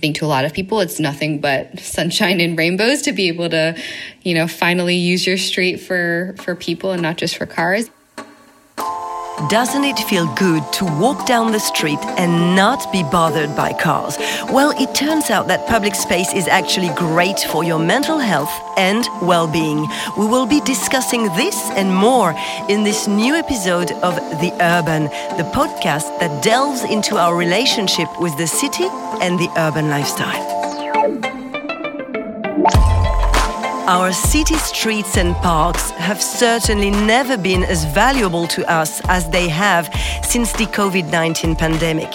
I think to a lot of people, it's nothing but sunshine and rainbows to be able to, you know, finally use your street for, for people and not just for cars. Doesn't it feel good to walk down the street and not be bothered by cars? Well, it turns out that public space is actually great for your mental health and well being. We will be discussing this and more in this new episode of The Urban, the podcast that delves into our relationship with the city and the urban lifestyle. Our city streets and parks have certainly never been as valuable to us as they have since the COVID 19 pandemic.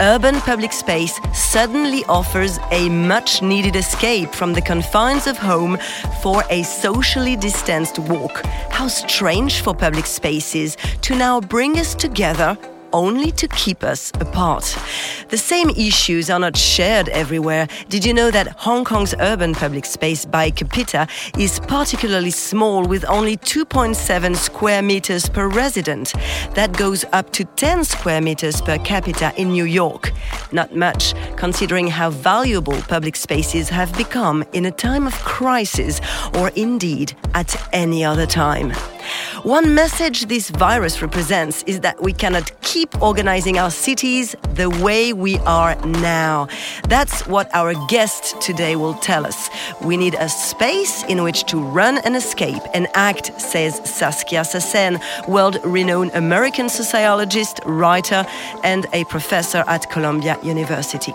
Urban public space suddenly offers a much needed escape from the confines of home for a socially distanced walk. How strange for public spaces to now bring us together only to keep us apart. The same issues are not shared everywhere. Did you know that Hong Kong's urban public space by capita is particularly small with only 2.7 square meters per resident? That goes up to 10 square meters per capita in New York. Not much, considering how valuable public spaces have become in a time of crisis or indeed at any other time. One message this virus represents is that we cannot keep organizing our cities the way we are now. That's what our guest today will tell us. We need a space in which to run and escape and act, says Saskia Sassen, world renowned American sociologist, writer, and a professor at Columbia University.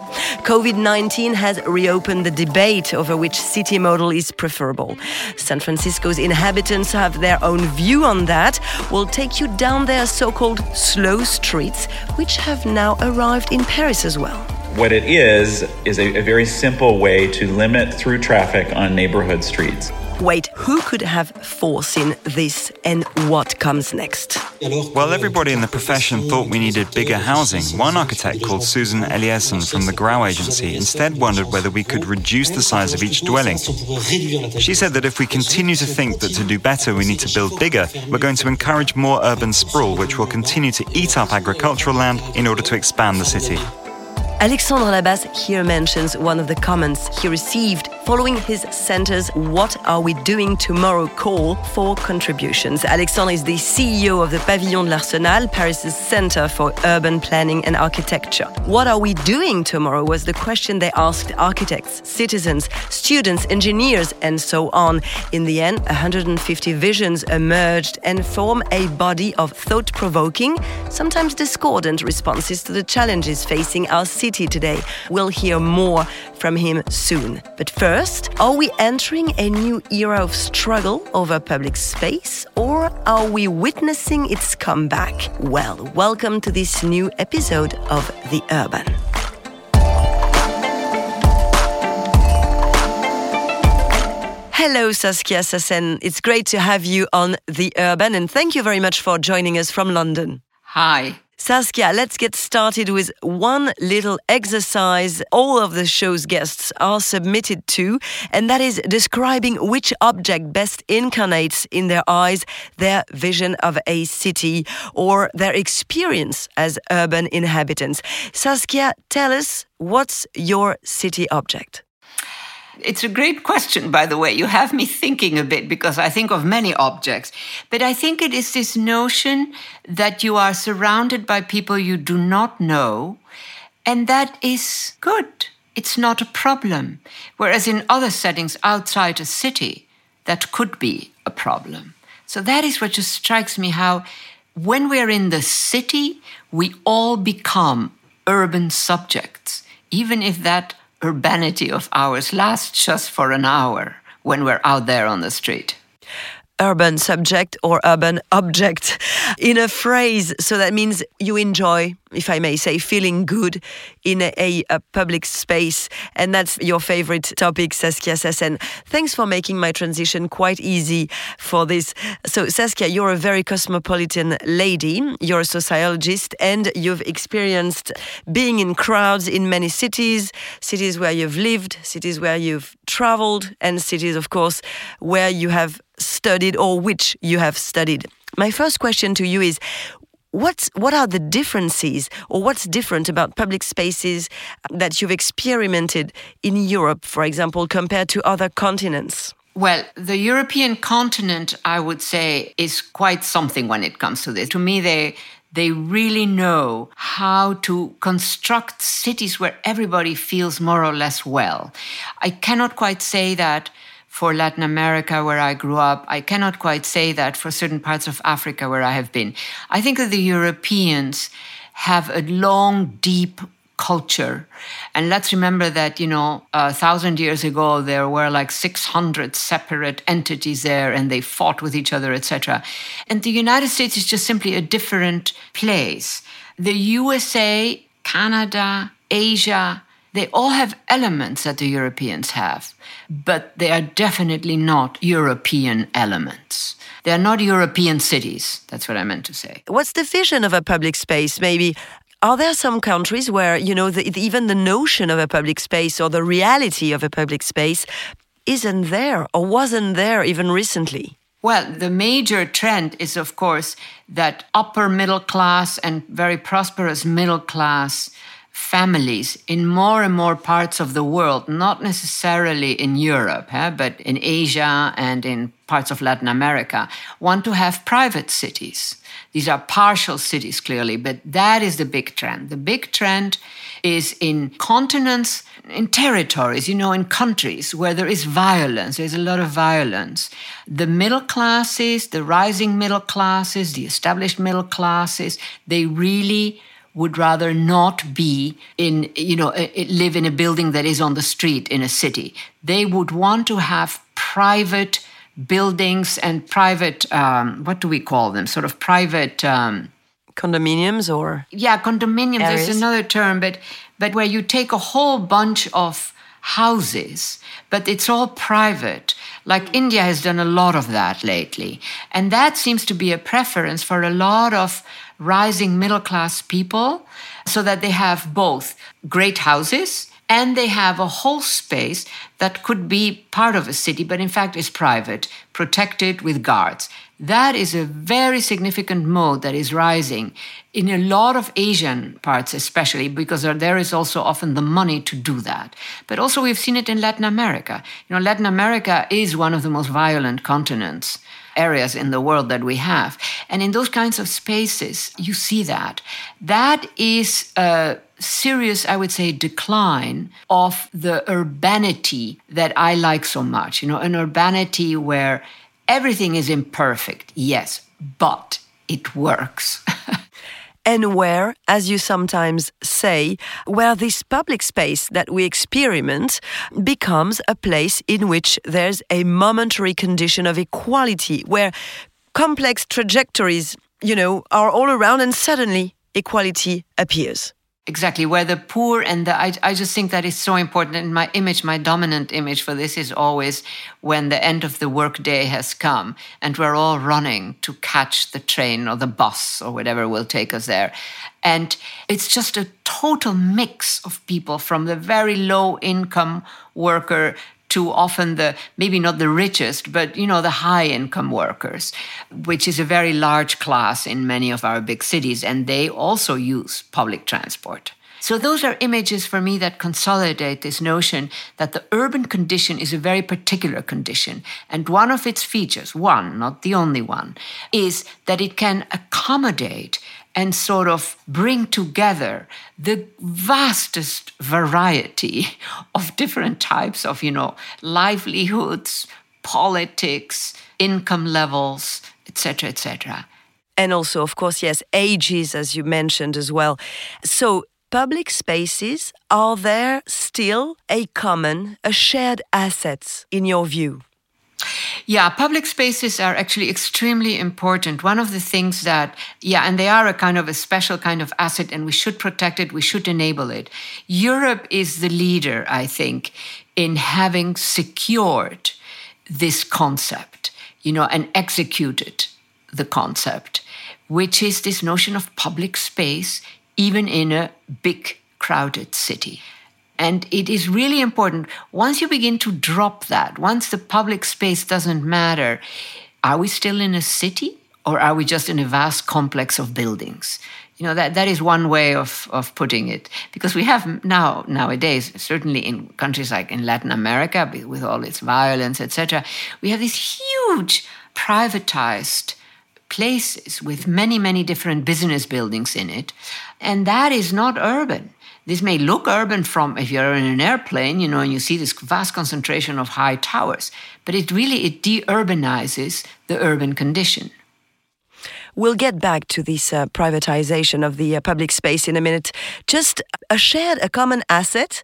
COVID 19 has reopened the debate over which city model is preferable. San Francisco's inhabitants have their own view on that, we'll take you down their so called slow streets, which have now arrived in Paris as well. What it is, is a, a very simple way to limit through traffic on neighborhood streets. Wait, who could have foreseen this and what comes next? Well, everybody in the profession thought we needed bigger housing. One architect called Susan Eliasson from the Grau Agency instead wondered whether we could reduce the size of each dwelling. She said that if we continue to think that to do better we need to build bigger, we're going to encourage more urban sprawl, which will continue to eat up agricultural land in order to expand the city. Alexandre Labasse here mentions one of the comments he received following his center's What Are We Doing Tomorrow call for contributions. Alexandre is the CEO of the Pavillon de l'Arsenal, Paris's Center for Urban Planning and Architecture. What are we doing tomorrow was the question they asked architects, citizens, students, engineers, and so on. In the end, 150 visions emerged and form a body of thought provoking, sometimes discordant responses to the challenges facing our city today. We'll hear more from him soon. But first, First, are we entering a new era of struggle over public space or are we witnessing its comeback? Well, welcome to this new episode of The Urban. Hello, Saskia Sassen. It's great to have you on The Urban and thank you very much for joining us from London. Hi. Saskia, let's get started with one little exercise all of the show's guests are submitted to, and that is describing which object best incarnates in their eyes their vision of a city or their experience as urban inhabitants. Saskia, tell us what's your city object? It's a great question, by the way. You have me thinking a bit because I think of many objects. But I think it is this notion that you are surrounded by people you do not know, and that is good. It's not a problem. Whereas in other settings outside a city, that could be a problem. So that is what just strikes me how when we're in the city, we all become urban subjects, even if that urbanity of ours lasts just for an hour when we're out there on the street urban subject or urban object in a phrase. So that means you enjoy, if I may say, feeling good in a, a public space. And that's your favorite topic, Saskia Sassen. Thanks for making my transition quite easy for this. So, Saskia, you're a very cosmopolitan lady. You're a sociologist and you've experienced being in crowds in many cities, cities where you've lived, cities where you've traveled, and cities, of course, where you have studied or which you have studied. My first question to you is What's, what are the differences or what's different about public spaces that you've experimented in Europe, for example, compared to other continents? Well, the European continent, I would say, is quite something when it comes to this. To me, they they really know how to construct cities where everybody feels more or less well. I cannot quite say that for Latin America, where I grew up. I cannot quite say that for certain parts of Africa where I have been. I think that the Europeans have a long, deep culture. And let's remember that, you know, a thousand years ago, there were like 600 separate entities there and they fought with each other, etc. And the United States is just simply a different place. The USA, Canada, Asia, they all have elements that the Europeans have, but they are definitely not European elements. They are not European cities. That's what I meant to say. What's the vision of a public space? Maybe are there some countries where, you know, the, even the notion of a public space or the reality of a public space isn't there or wasn't there even recently? Well, the major trend is, of course, that upper middle class and very prosperous middle class families in more and more parts of the world, not necessarily in Europe, eh, but in Asia and in parts of Latin America, want to have private cities. These are partial cities, clearly, but that is the big trend. The big trend is in continents, in territories, you know, in countries where there is violence, there's a lot of violence. The middle classes, the rising middle classes, the established middle classes, they really would rather not be in, you know, live in a building that is on the street in a city. They would want to have private buildings and private, um, what do we call them? Sort of private. Um, condominiums or yeah condominiums areas. there's another term but but where you take a whole bunch of houses but it's all private like india has done a lot of that lately and that seems to be a preference for a lot of rising middle class people so that they have both great houses and they have a whole space that could be part of a city, but in fact is private, protected with guards. That is a very significant mode that is rising in a lot of Asian parts, especially because there is also often the money to do that. But also, we've seen it in Latin America. You know, Latin America is one of the most violent continents areas in the world that we have. And in those kinds of spaces, you see that. That is a serious, I would say, decline of the urbanity that I like so much. You know, an urbanity where everything is imperfect, yes, but it works. and where, as you sometimes say, where this public space that we experiment becomes a place in which there's a momentary condition of equality, where complex trajectories, you know, are all around and suddenly equality appears. Exactly, where the poor and the, I, I just think that is so important. And my image, my dominant image for this is always when the end of the workday has come and we're all running to catch the train or the bus or whatever will take us there. And it's just a total mix of people from the very low income worker to often the maybe not the richest but you know the high income workers which is a very large class in many of our big cities and they also use public transport. So those are images for me that consolidate this notion that the urban condition is a very particular condition and one of its features one not the only one is that it can accommodate and sort of bring together the vastest variety of different types of, you know, livelihoods, politics, income levels, etc., etc. And also, of course, yes, ages, as you mentioned as well. So, public spaces are there still a common, a shared assets in your view? Yeah, public spaces are actually extremely important. One of the things that, yeah, and they are a kind of a special kind of asset, and we should protect it, we should enable it. Europe is the leader, I think, in having secured this concept, you know, and executed the concept, which is this notion of public space, even in a big, crowded city. And it is really important. Once you begin to drop that, once the public space doesn't matter, are we still in a city or are we just in a vast complex of buildings? You know, that, that is one way of, of putting it. Because we have now, nowadays, certainly in countries like in Latin America, with all its violence, etc., we have these huge privatized places with many, many different business buildings in it. And that is not urban. This may look urban from if you're in an airplane, you know, and you see this vast concentration of high towers, but it really it de-urbanizes the urban condition. We'll get back to this uh, privatization of the uh, public space in a minute. Just a shared, a common asset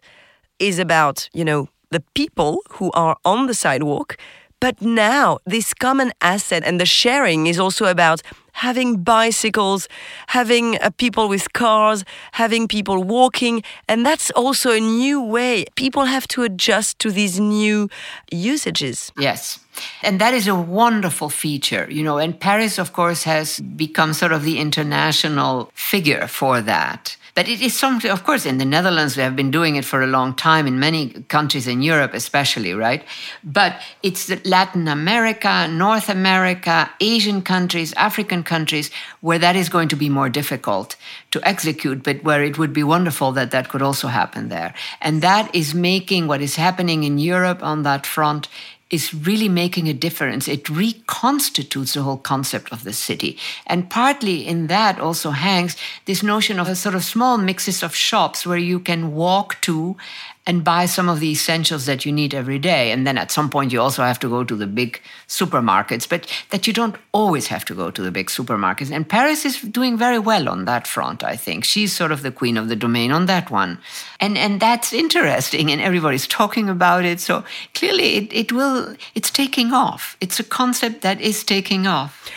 is about, you know, the people who are on the sidewalk. But now, this common asset and the sharing is also about having bicycles, having uh, people with cars, having people walking. And that's also a new way. People have to adjust to these new usages. Yes. And that is a wonderful feature, you know. And Paris, of course, has become sort of the international figure for that. But it is something, of course, in the Netherlands, we have been doing it for a long time, in many countries in Europe, especially, right? But it's Latin America, North America, Asian countries, African countries, where that is going to be more difficult to execute, but where it would be wonderful that that could also happen there. And that is making what is happening in Europe on that front is really making a difference. It reconstitutes the whole concept of the city. And partly in that also hangs this notion of a sort of small mixes of shops where you can walk to and buy some of the essentials that you need every day. And then at some point, you also have to go to the big supermarkets, but that you don't always have to go to the big supermarkets. And Paris is doing very well on that front, I think. She's sort of the queen of the domain on that one. And, and that's interesting, and everybody's talking about it. So clearly, it, it will, it's taking off. It's a concept that is taking off.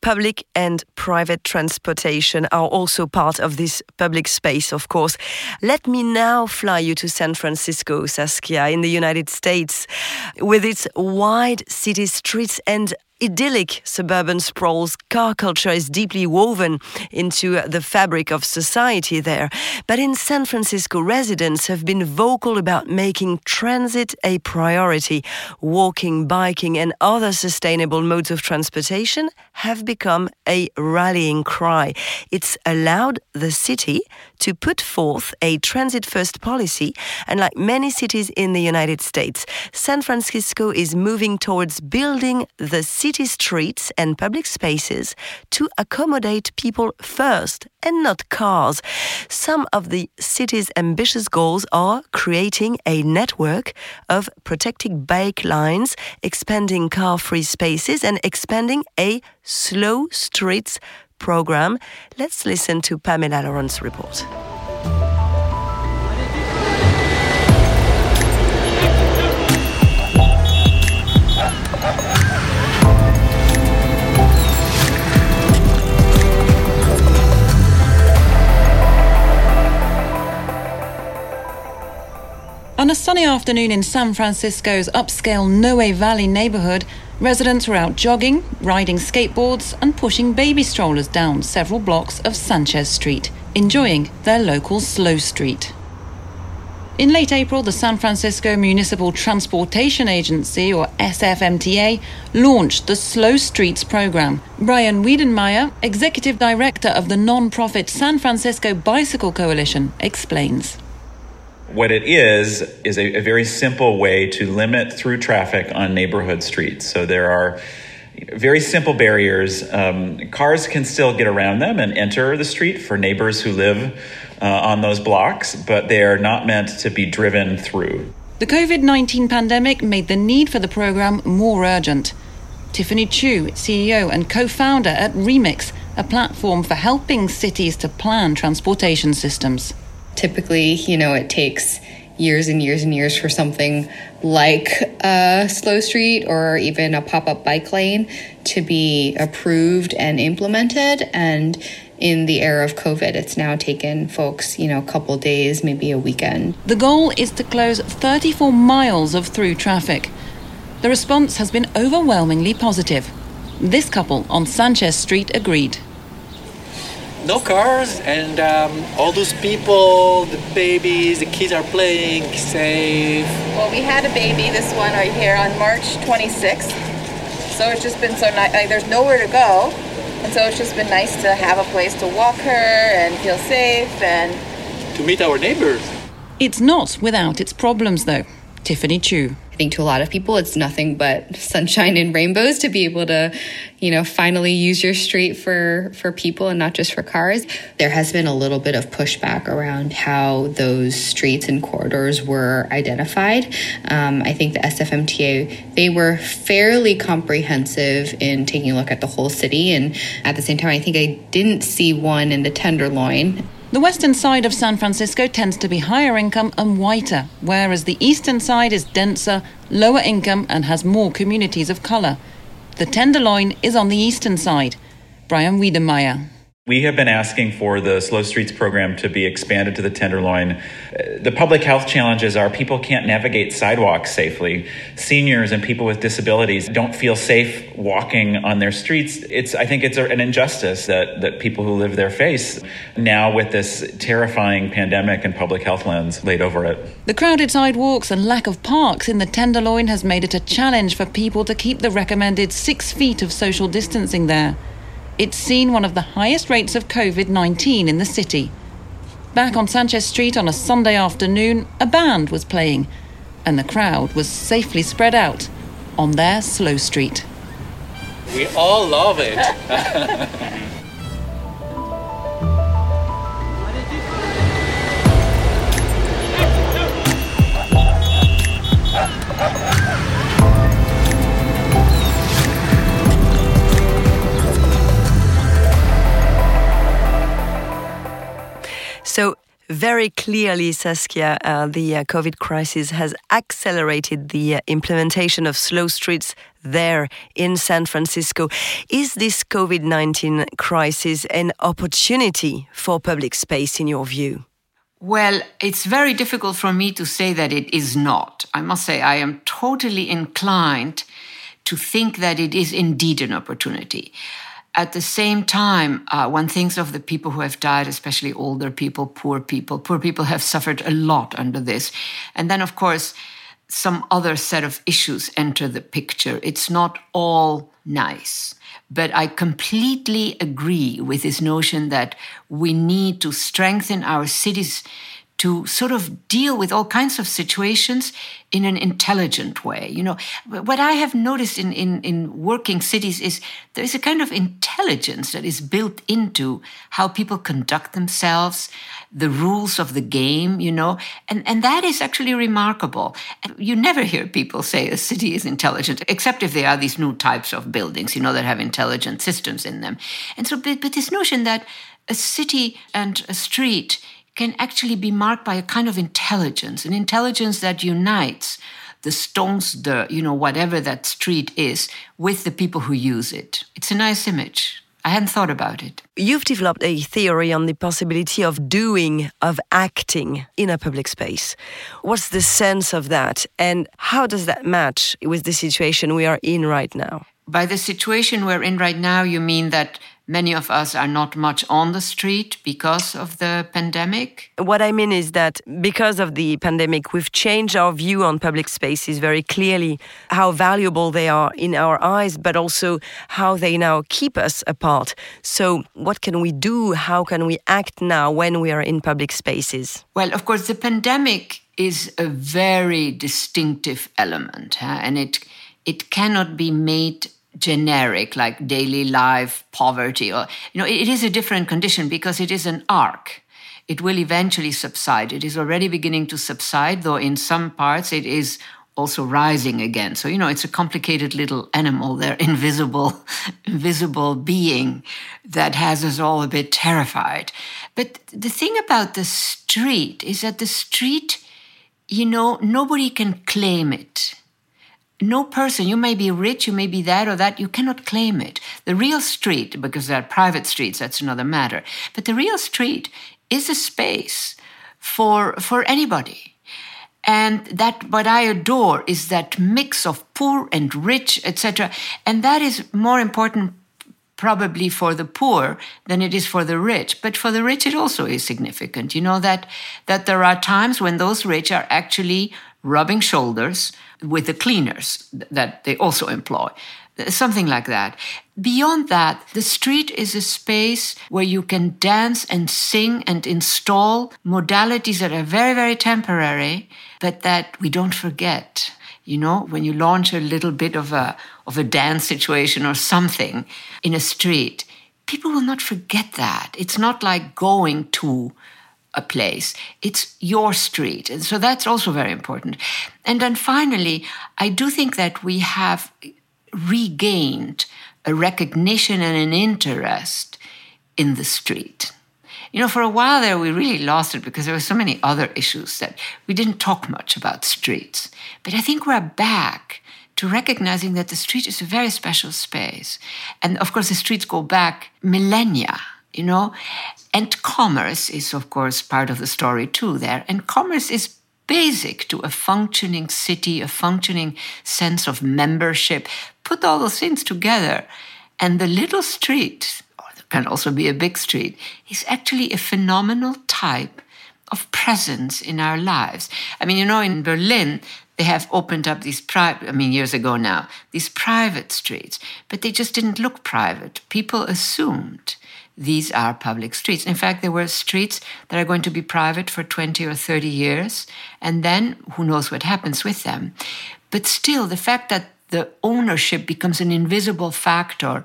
Public and private transportation are also part of this public space, of course. Let me now fly you to San Francisco, Saskia, in the United States, with its wide city streets and idyllic suburban sprawls, car culture is deeply woven into the fabric of society there. But in San Francisco, residents have been vocal about making transit a priority. Walking, biking, and other sustainable modes of transportation have become a rallying cry. It's allowed the city to put forth a transit first policy, and like many cities in the United States, San Francisco is moving towards building the city streets and public spaces to accommodate people first and not cars. Some of the city's ambitious goals are creating a network of protected bike lines, expanding car free spaces, and expanding a slow streets program. Let's listen to Pamela Lawrence's report. On a sunny afternoon in San Francisco's upscale Noe Valley neighborhood, residents were out jogging, riding skateboards, and pushing baby strollers down several blocks of Sanchez Street, enjoying their local slow street. In late April, the San Francisco Municipal Transportation Agency, or SFMTA, launched the Slow Streets program. Brian Wiedenmeier, executive director of the non-profit San Francisco Bicycle Coalition, explains. What it is, is a, a very simple way to limit through traffic on neighborhood streets. So there are very simple barriers. Um, cars can still get around them and enter the street for neighbors who live uh, on those blocks, but they are not meant to be driven through. The COVID 19 pandemic made the need for the program more urgent. Tiffany Chu, CEO and co founder at Remix, a platform for helping cities to plan transportation systems typically, you know, it takes years and years and years for something like a slow street or even a pop up bike lane to be approved and implemented. And in the era of COVID, it's now taken folks, you know, a couple days, maybe a weekend. The goal is to close 34 miles of through traffic. The response has been overwhelmingly positive. This couple on Sanchez Street agreed no cars and um, all those people the babies the kids are playing safe well we had a baby this one right here on march 26th so it's just been so nice like, there's nowhere to go And so it's just been nice to have a place to walk her and feel safe and to meet our neighbors. It's not without its problems, though. Tiffany Chu. Think to a lot of people, it's nothing but sunshine and rainbows to be able to, you know, finally use your street for for people and not just for cars. There has been a little bit of pushback around how those streets and corridors were identified. Um, I think the SFMTA they were fairly comprehensive in taking a look at the whole city, and at the same time, I think I didn't see one in the Tenderloin. The western side of San Francisco tends to be higher income and whiter, whereas the eastern side is denser, lower income, and has more communities of colour. The Tenderloin is on the eastern side. Brian Wiedenmeier. We have been asking for the Slow Streets program to be expanded to the Tenderloin. Uh, the public health challenges are people can't navigate sidewalks safely. Seniors and people with disabilities don't feel safe walking on their streets. It's, I think it's an injustice that, that people who live there face now with this terrifying pandemic and public health lens laid over it. The crowded sidewalks and lack of parks in the Tenderloin has made it a challenge for people to keep the recommended six feet of social distancing there it's seen one of the highest rates of COVID 19 in the city. Back on Sanchez Street on a Sunday afternoon, a band was playing, and the crowd was safely spread out on their slow street. We all love it. very clearly, Saskia, uh, the uh, COVID crisis has accelerated the uh, implementation of slow streets there in San Francisco. Is this COVID 19 crisis an opportunity for public space, in your view? Well, it's very difficult for me to say that it is not. I must say, I am totally inclined to think that it is indeed an opportunity at the same time, uh, one thinks of the people who have died, especially older people, poor people. Poor people have suffered a lot under this. And then, of course, some other set of issues enter the picture. It's not all nice. But I completely agree with this notion that we need to strengthen our cities to sort of deal with all kinds of situations in an intelligent way. You know, what I have noticed in, in, in working cities is there is a kind of intelligence that is built into how people conduct themselves, the rules of the game, you know, and, and that is actually remarkable. You never hear people say a city is intelligent, except if they are these new types of buildings, you know, that have intelligent systems in them. And so, but, but this notion that a city and a street can actually be marked by a kind of intelligence, an intelligence that unites the stones, the, you know, whatever that street is, with the people who use it. It's a nice image. I hadn't thought about it. You've developed a theory on the possibility of doing, of acting in a public space. What's the sense of that? And how does that match with the situation we are in right now? By the situation we're in right now, you mean that many of us are not much on the street because of the pandemic? What I mean is that because of the pandemic, we've changed our view on public spaces very clearly, how valuable they are in our eyes, but also how they now keep us apart. So, what can we do? How can we act now when we are in public spaces? Well, of course, the pandemic is a very distinctive element, huh? and it it cannot be made generic like daily life poverty or you know it is a different condition because it is an arc. It will eventually subside. It is already beginning to subside though in some parts it is also rising again. So you know it's a complicated little animal there invisible invisible being that has us all a bit terrified. But the thing about the street is that the street you know nobody can claim it no person, you may be rich, you may be that or that, you cannot claim it. The real street, because there are private streets, that's another matter, but the real street is a space for, for anybody. And that what I adore is that mix of poor and rich, etc. And that is more important probably for the poor than it is for the rich but for the rich it also is significant you know that that there are times when those rich are actually rubbing shoulders with the cleaners that they also employ. Uh, something like that. Beyond that, the street is a space where you can dance and sing and install modalities that are very, very temporary, but that we don't forget. You know, when you launch a little bit of a, of a dance situation or something in a street, people will not forget that. It's not like going to a place, it's your street. And so that's also very important. And then finally, I do think that we have regained a recognition and an interest in the street. You know, for a while there, we really lost it because there were so many other issues that we didn't talk much about streets. But I think we're back to recognizing that the street is a very special space. And of course, the streets go back millennia, you know. And commerce is, of course, part of the story too there. And commerce is basic to a functioning city, a functioning sense of membership. Put all those things together, and the little street, or can also be a big street, is actually a phenomenal type of presence in our lives. I mean, you know, in Berlin, they have opened up these private, I mean, years ago now, these private streets, but they just didn't look private. People assumed these are public streets. In fact, there were streets that are going to be private for 20 or 30 years, and then who knows what happens with them. But still, the fact that the ownership becomes an invisible factor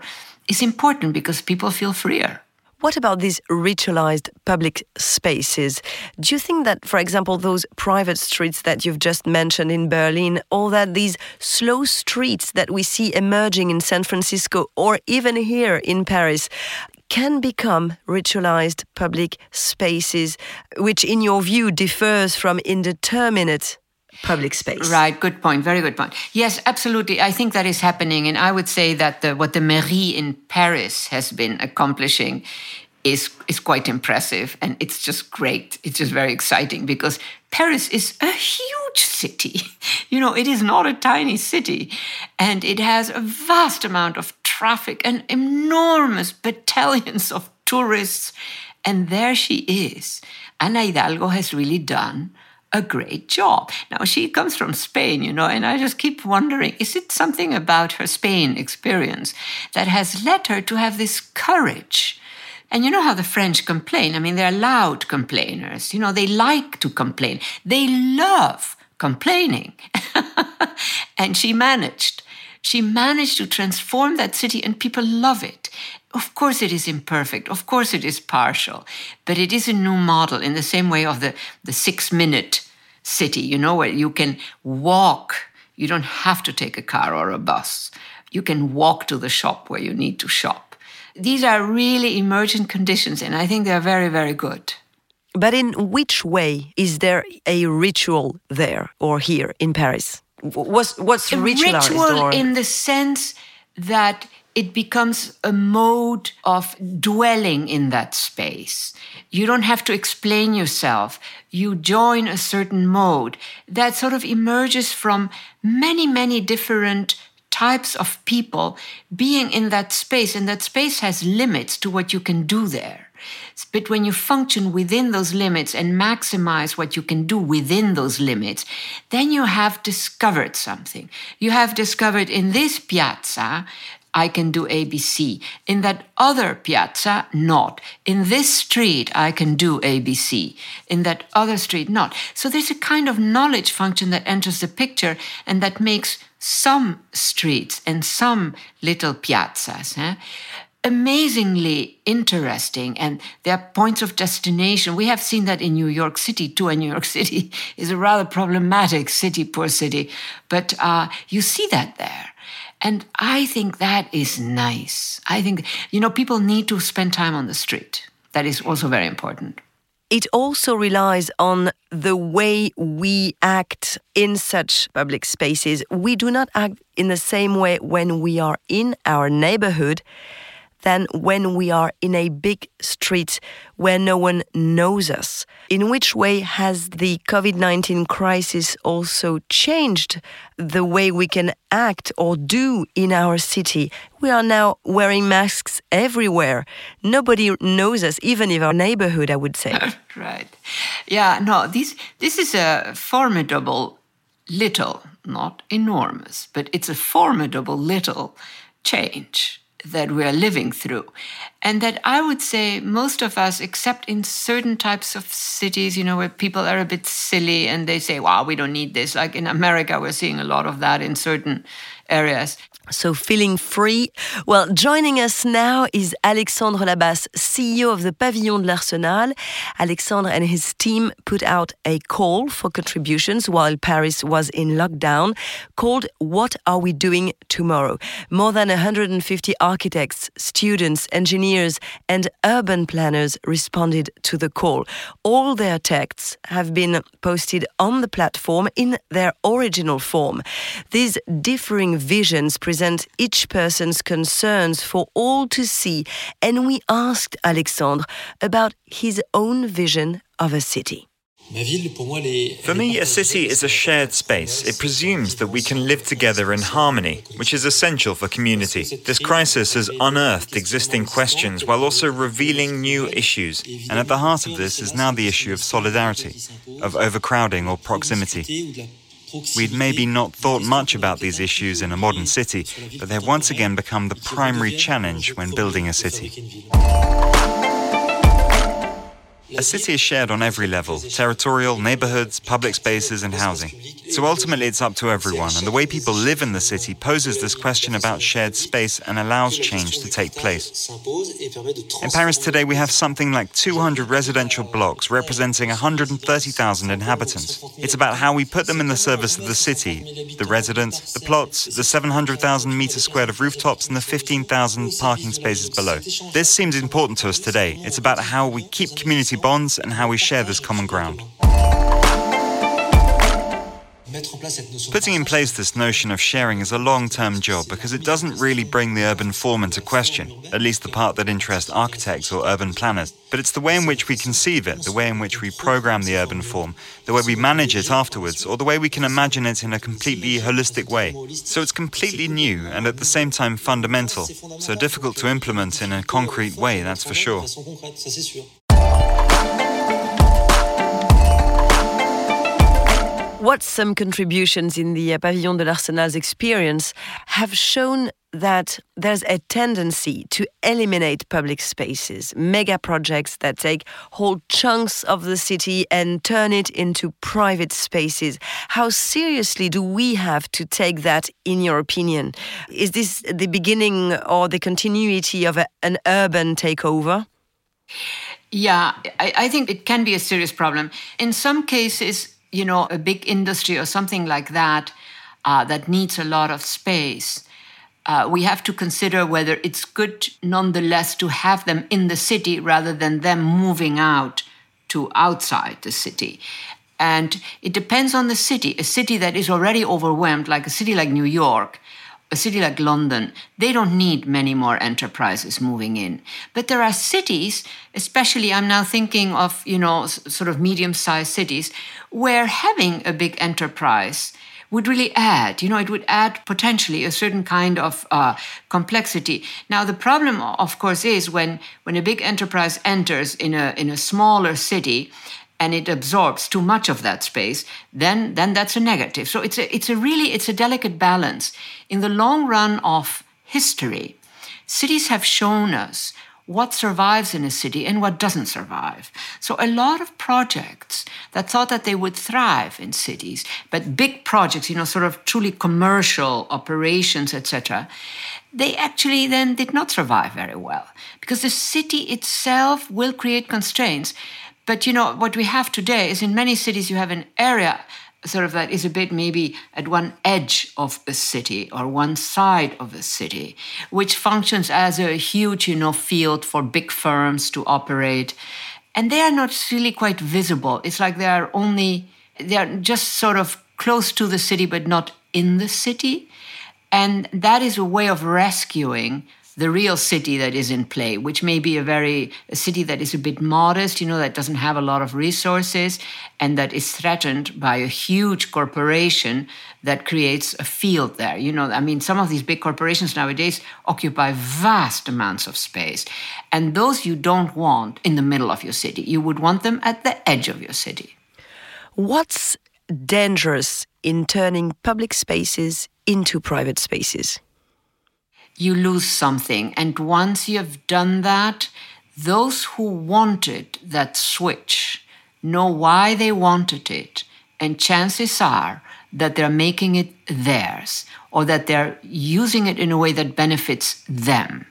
is important because people feel freer. What about these ritualized public spaces? Do you think that, for example, those private streets that you've just mentioned in Berlin, or that these slow streets that we see emerging in San Francisco or even here in Paris, can become ritualized public spaces, which, in your view, differs from indeterminate public space. Right, good point, very good point. Yes, absolutely. I think that is happening. And I would say that the, what the mairie in Paris has been accomplishing is, is quite impressive. And it's just great. It's just very exciting because Paris is a huge city. You know, it is not a tiny city. And it has a vast amount of traffic and enormous battalions of tourists. And there she is. Ana Hidalgo has really done a great job. Now, she comes from Spain, you know, and I just keep wondering is it something about her Spain experience that has led her to have this courage? And you know how the French complain? I mean, they're loud complainers. You know, they like to complain, they love complaining. and she managed. She managed to transform that city, and people love it. Of course, it is imperfect. Of course, it is partial. But it is a new model in the same way of the, the six minute city, you know, where you can walk. You don't have to take a car or a bus. You can walk to the shop where you need to shop. These are really emergent conditions, and I think they're very, very good. But in which way is there a ritual there or here in Paris? What's, what's a ritualized? Ritual in the sense that it becomes a mode of dwelling in that space. You don't have to explain yourself. You join a certain mode that sort of emerges from many, many different types of people being in that space. And that space has limits to what you can do there. But when you function within those limits and maximize what you can do within those limits, then you have discovered something. You have discovered in this piazza, I can do ABC. In that other piazza, not. In this street, I can do ABC. In that other street, not. So there's a kind of knowledge function that enters the picture and that makes some streets and some little piazzas eh, amazingly interesting and there are points of destination we have seen that in new york city too and new york city is a rather problematic city poor city but uh, you see that there and i think that is nice. I think you know people need to spend time on the street. That is also very important. It also relies on the way we act in such public spaces. We do not act in the same way when we are in our neighborhood than when we are in a big street where no one knows us. In which way has the COVID 19 crisis also changed the way we can act or do in our city? We are now wearing masks everywhere. Nobody knows us, even in our neighborhood, I would say. right. Yeah, no, this, this is a formidable little not enormous, but it's a formidable little change that we're living through. And that I would say most of us, except in certain types of cities, you know, where people are a bit silly and they say, wow, we don't need this. Like in America, we're seeing a lot of that in certain areas. So feeling free? Well, joining us now is Alexandre Labasse, CEO of the Pavillon de l'Arsenal. Alexandre and his team put out a call for contributions while Paris was in lockdown called What Are We Doing Tomorrow? More than 150 architects, students, engineers, and urban planners responded to the call. All their texts have been posted on the platform in their original form. These differing visions present each person's concerns for all to see, and we asked Alexandre about his own vision of a city. For me, a city is a shared space. It presumes that we can live together in harmony, which is essential for community. This crisis has unearthed existing questions while also revealing new issues. And at the heart of this is now the issue of solidarity, of overcrowding or proximity. We'd maybe not thought much about these issues in a modern city, but they've once again become the primary challenge when building a city. A city is shared on every level territorial, neighborhoods, public spaces, and housing. So ultimately, it's up to everyone, and the way people live in the city poses this question about shared space and allows change to take place. In Paris today, we have something like 200 residential blocks representing 130,000 inhabitants. It's about how we put them in the service of the city the residents, the plots, the 700,000 meters squared of rooftops, and the 15,000 parking spaces below. This seems important to us today. It's about how we keep community bonds and how we share this common ground. Putting in place this notion of sharing is a long term job because it doesn't really bring the urban form into question, at least the part that interests architects or urban planners. But it's the way in which we conceive it, the way in which we program the urban form, the way we manage it afterwards, or the way we can imagine it in a completely holistic way. So it's completely new and at the same time fundamental, so difficult to implement in a concrete way, that's for sure. What some contributions in the uh, Pavillon de l'Arsenal's experience have shown that there's a tendency to eliminate public spaces, mega projects that take whole chunks of the city and turn it into private spaces. How seriously do we have to take that, in your opinion? Is this the beginning or the continuity of a, an urban takeover? Yeah, I, I think it can be a serious problem. In some cases, you know, a big industry or something like that uh, that needs a lot of space, uh, we have to consider whether it's good nonetheless to have them in the city rather than them moving out to outside the city. And it depends on the city. A city that is already overwhelmed, like a city like New York, a city like London, they don't need many more enterprises moving in. But there are cities, especially I'm now thinking of, you know, sort of medium sized cities, where having a big enterprise would really add, you know, it would add potentially a certain kind of uh, complexity. Now, the problem, of course, is when, when a big enterprise enters in a, in a smaller city, and it absorbs too much of that space, then then that's a negative. So it's a it's a really it's a delicate balance. In the long run of history, cities have shown us what survives in a city and what doesn't survive. So a lot of projects that thought that they would thrive in cities, but big projects, you know, sort of truly commercial operations, etc., they actually then did not survive very well because the city itself will create constraints. But you know, what we have today is in many cities you have an area sort of that is a bit maybe at one edge of a city or one side of a city, which functions as a huge, you know, field for big firms to operate. And they are not really quite visible. It's like they are only, they are just sort of close to the city, but not in the city. And that is a way of rescuing the real city that is in play, which may be a very a city that is a bit modest, you know, that doesn't have a lot of resources and that is threatened by a huge corporation that creates a field there. You know, I mean, some of these big corporations nowadays occupy vast amounts of space. And those you don't want in the middle of your city. You would want them at the edge of your city. What's dangerous in turning public spaces into private spaces? You lose something. And once you have done that, those who wanted that switch know why they wanted it. And chances are that they're making it theirs or that they're using it in a way that benefits them.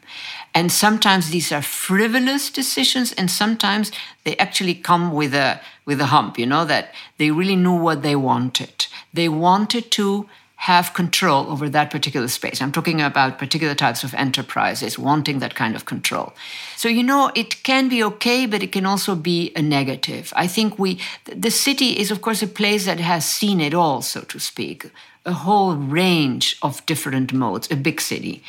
And sometimes these are frivolous decisions, and sometimes they actually come with a with a hump, you know, that they really knew what they wanted. They wanted to have control over that particular space. I'm talking about particular types of enterprises wanting that kind of control. So, you know, it can be okay, but it can also be a negative. I think we, the city is, of course, a place that has seen it all, so to speak, a whole range of different modes, a big city,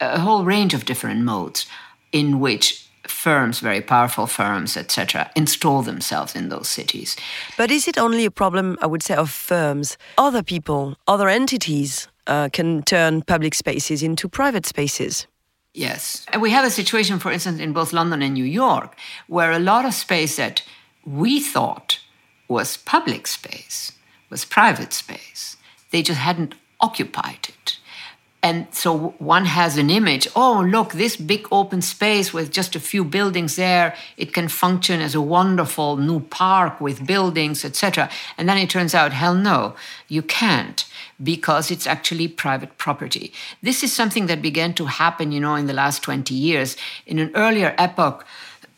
a whole range of different modes in which firms, very powerful firms, etc., install themselves in those cities. But is it only a problem, I would say, of firms? Other people, other entities uh, can turn public spaces into private spaces. Yes. And we have a situation, for instance, in both London and New York, where a lot of space that we thought was public space was private space. They just hadn't occupied it. And so one has an image oh, look, this big open space with just a few buildings there, it can function as a wonderful new park with buildings, etc. And then it turns out, hell no, you can't because it's actually private property. This is something that began to happen, you know, in the last 20 years. In an earlier epoch,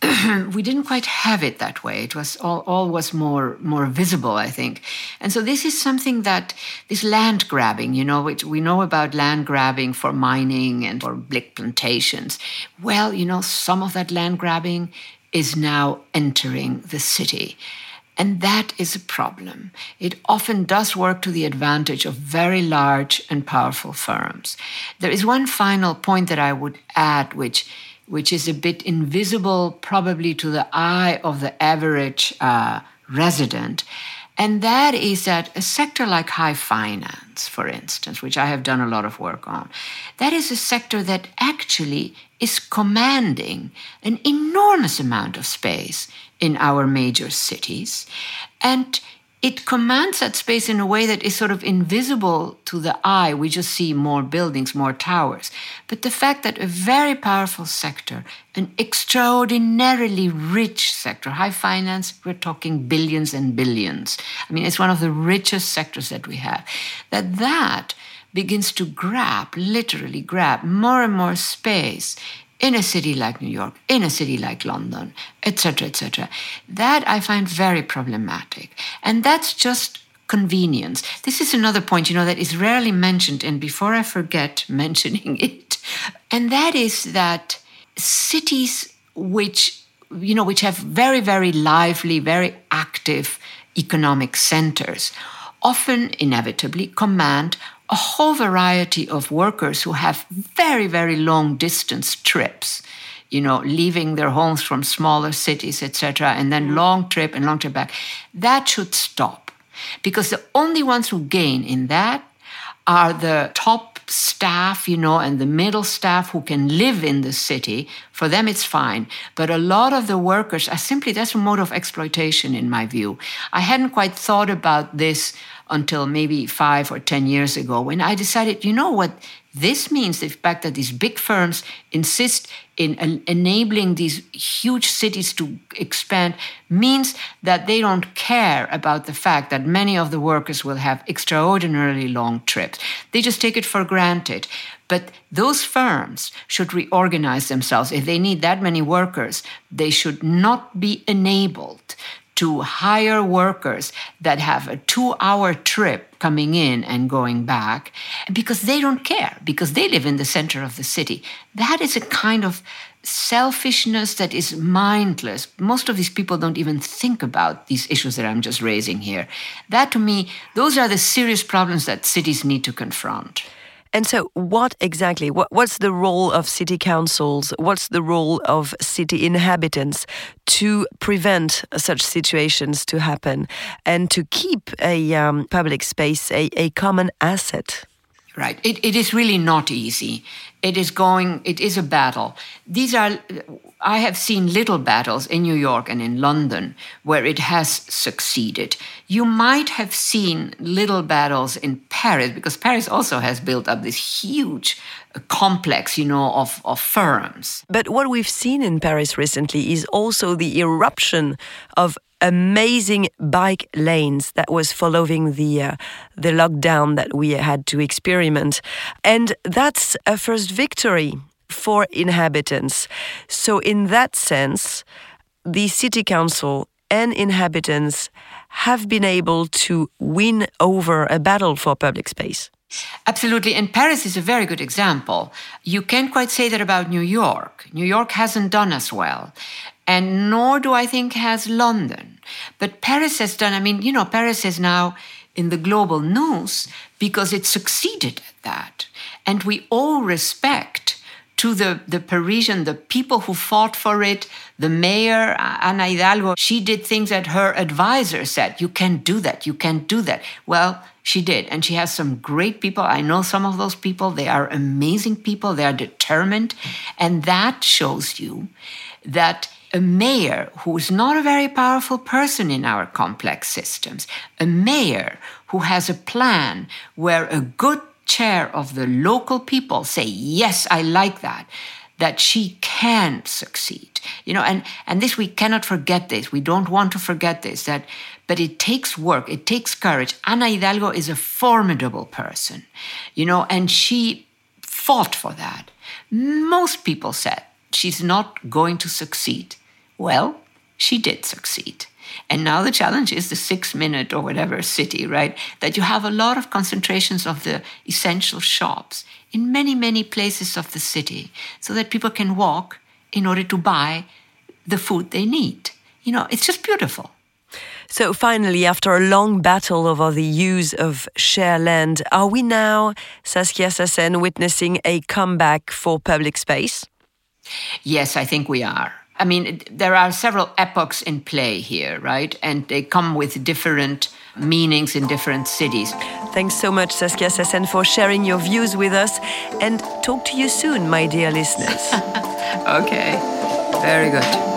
we didn't quite have it that way. It was all, all was more more visible, I think. And so this is something that this land grabbing, you know, which we know about land grabbing for mining and for blick plantations. Well, you know, some of that land grabbing is now entering the city. And that is a problem. It often does work to the advantage of very large and powerful firms. There is one final point that I would add, which which is a bit invisible probably to the eye of the average uh, resident. And that is that a sector like high finance, for instance, which I have done a lot of work on, that is a sector that actually is commanding an enormous amount of space in our major cities. And it commands that space in a way that is sort of invisible to the eye. We just see more buildings, more towers. But the fact that a very powerful sector, an extraordinarily rich sector, high finance, we're talking billions and billions. I mean, it's one of the richest sectors that we have. That that begins to grab, literally grab more and more space in a city like New York, in a city like London, etc., etc. That I find very problematic. And that's just convenience. This is another point, you know, that is rarely mentioned. And before I forget mentioning it, and that is that cities which, you know, which have very, very lively, very active economic centers often inevitably command a whole variety of workers who have very, very long distance trips, you know, leaving their homes from smaller cities, etc., and then mm-hmm. long trip and long trip back. That should stop because the only ones who gain in that are the top staff, you know, and the middle staff who can live in the city. For them, it's fine. But a lot of the workers are simply, that's a mode of exploitation, in my view. I hadn't quite thought about this until maybe five or 10 years ago when I decided, you know what, this means the fact that these big firms insist in enabling these huge cities to expand means that they don't care about the fact that many of the workers will have extraordinarily long trips. They just take it for granted. But those firms should reorganize themselves. If they need that many workers, they should not be enabled to hire workers that have a two hour trip coming in and going back because they don't care, because they live in the center of the city. That is a kind of selfishness that is mindless. Most of these people don't even think about these issues that I'm just raising here. That to me, those are the serious problems that cities need to confront. And so, what exactly? What, what's the role of city councils? What's the role of city inhabitants to prevent such situations to happen and to keep a um, public space a, a common asset? Right. It, it is really not easy. It is going, it is a battle. These are, I have seen little battles in New York and in London where it has succeeded. You might have seen little battles in Paris because Paris also has built up this huge complex, you know, of, of firms. But what we've seen in Paris recently is also the eruption of amazing bike lanes that was following the uh, the lockdown that we had to experiment and that's a first victory for inhabitants so in that sense the city council and inhabitants have been able to win over a battle for public space Absolutely. And Paris is a very good example. You can't quite say that about New York. New York hasn't done as well and nor do I think has London. But Paris has done, I mean, you know, Paris is now in the global news because it succeeded at that. And we owe respect to the, the Parisian, the people who fought for it, the mayor, Ana Hidalgo. She did things that her advisor said, you can't do that, you can't do that. Well, she did. And she has some great people. I know some of those people. They are amazing people. They are determined. And that shows you that a mayor who is not a very powerful person in our complex systems, a mayor who has a plan where a good chair of the local people say, Yes, I like that, that she can succeed. You know, and, and this we cannot forget this. We don't want to forget this, that but it takes work, it takes courage. Ana Hidalgo is a formidable person, you know, and she fought for that. Most people said she's not going to succeed. Well, she did succeed. And now the challenge is the six minute or whatever city, right? That you have a lot of concentrations of the essential shops in many, many places of the city so that people can walk in order to buy the food they need. You know, it's just beautiful. So finally, after a long battle over the use of share land, are we now, Saskia Sassen, witnessing a comeback for public space? Yes, I think we are. I mean, there are several epochs in play here, right? And they come with different meanings in different cities. Thanks so much, Saskia Sassen, for sharing your views with us. And talk to you soon, my dear listeners. okay, very good.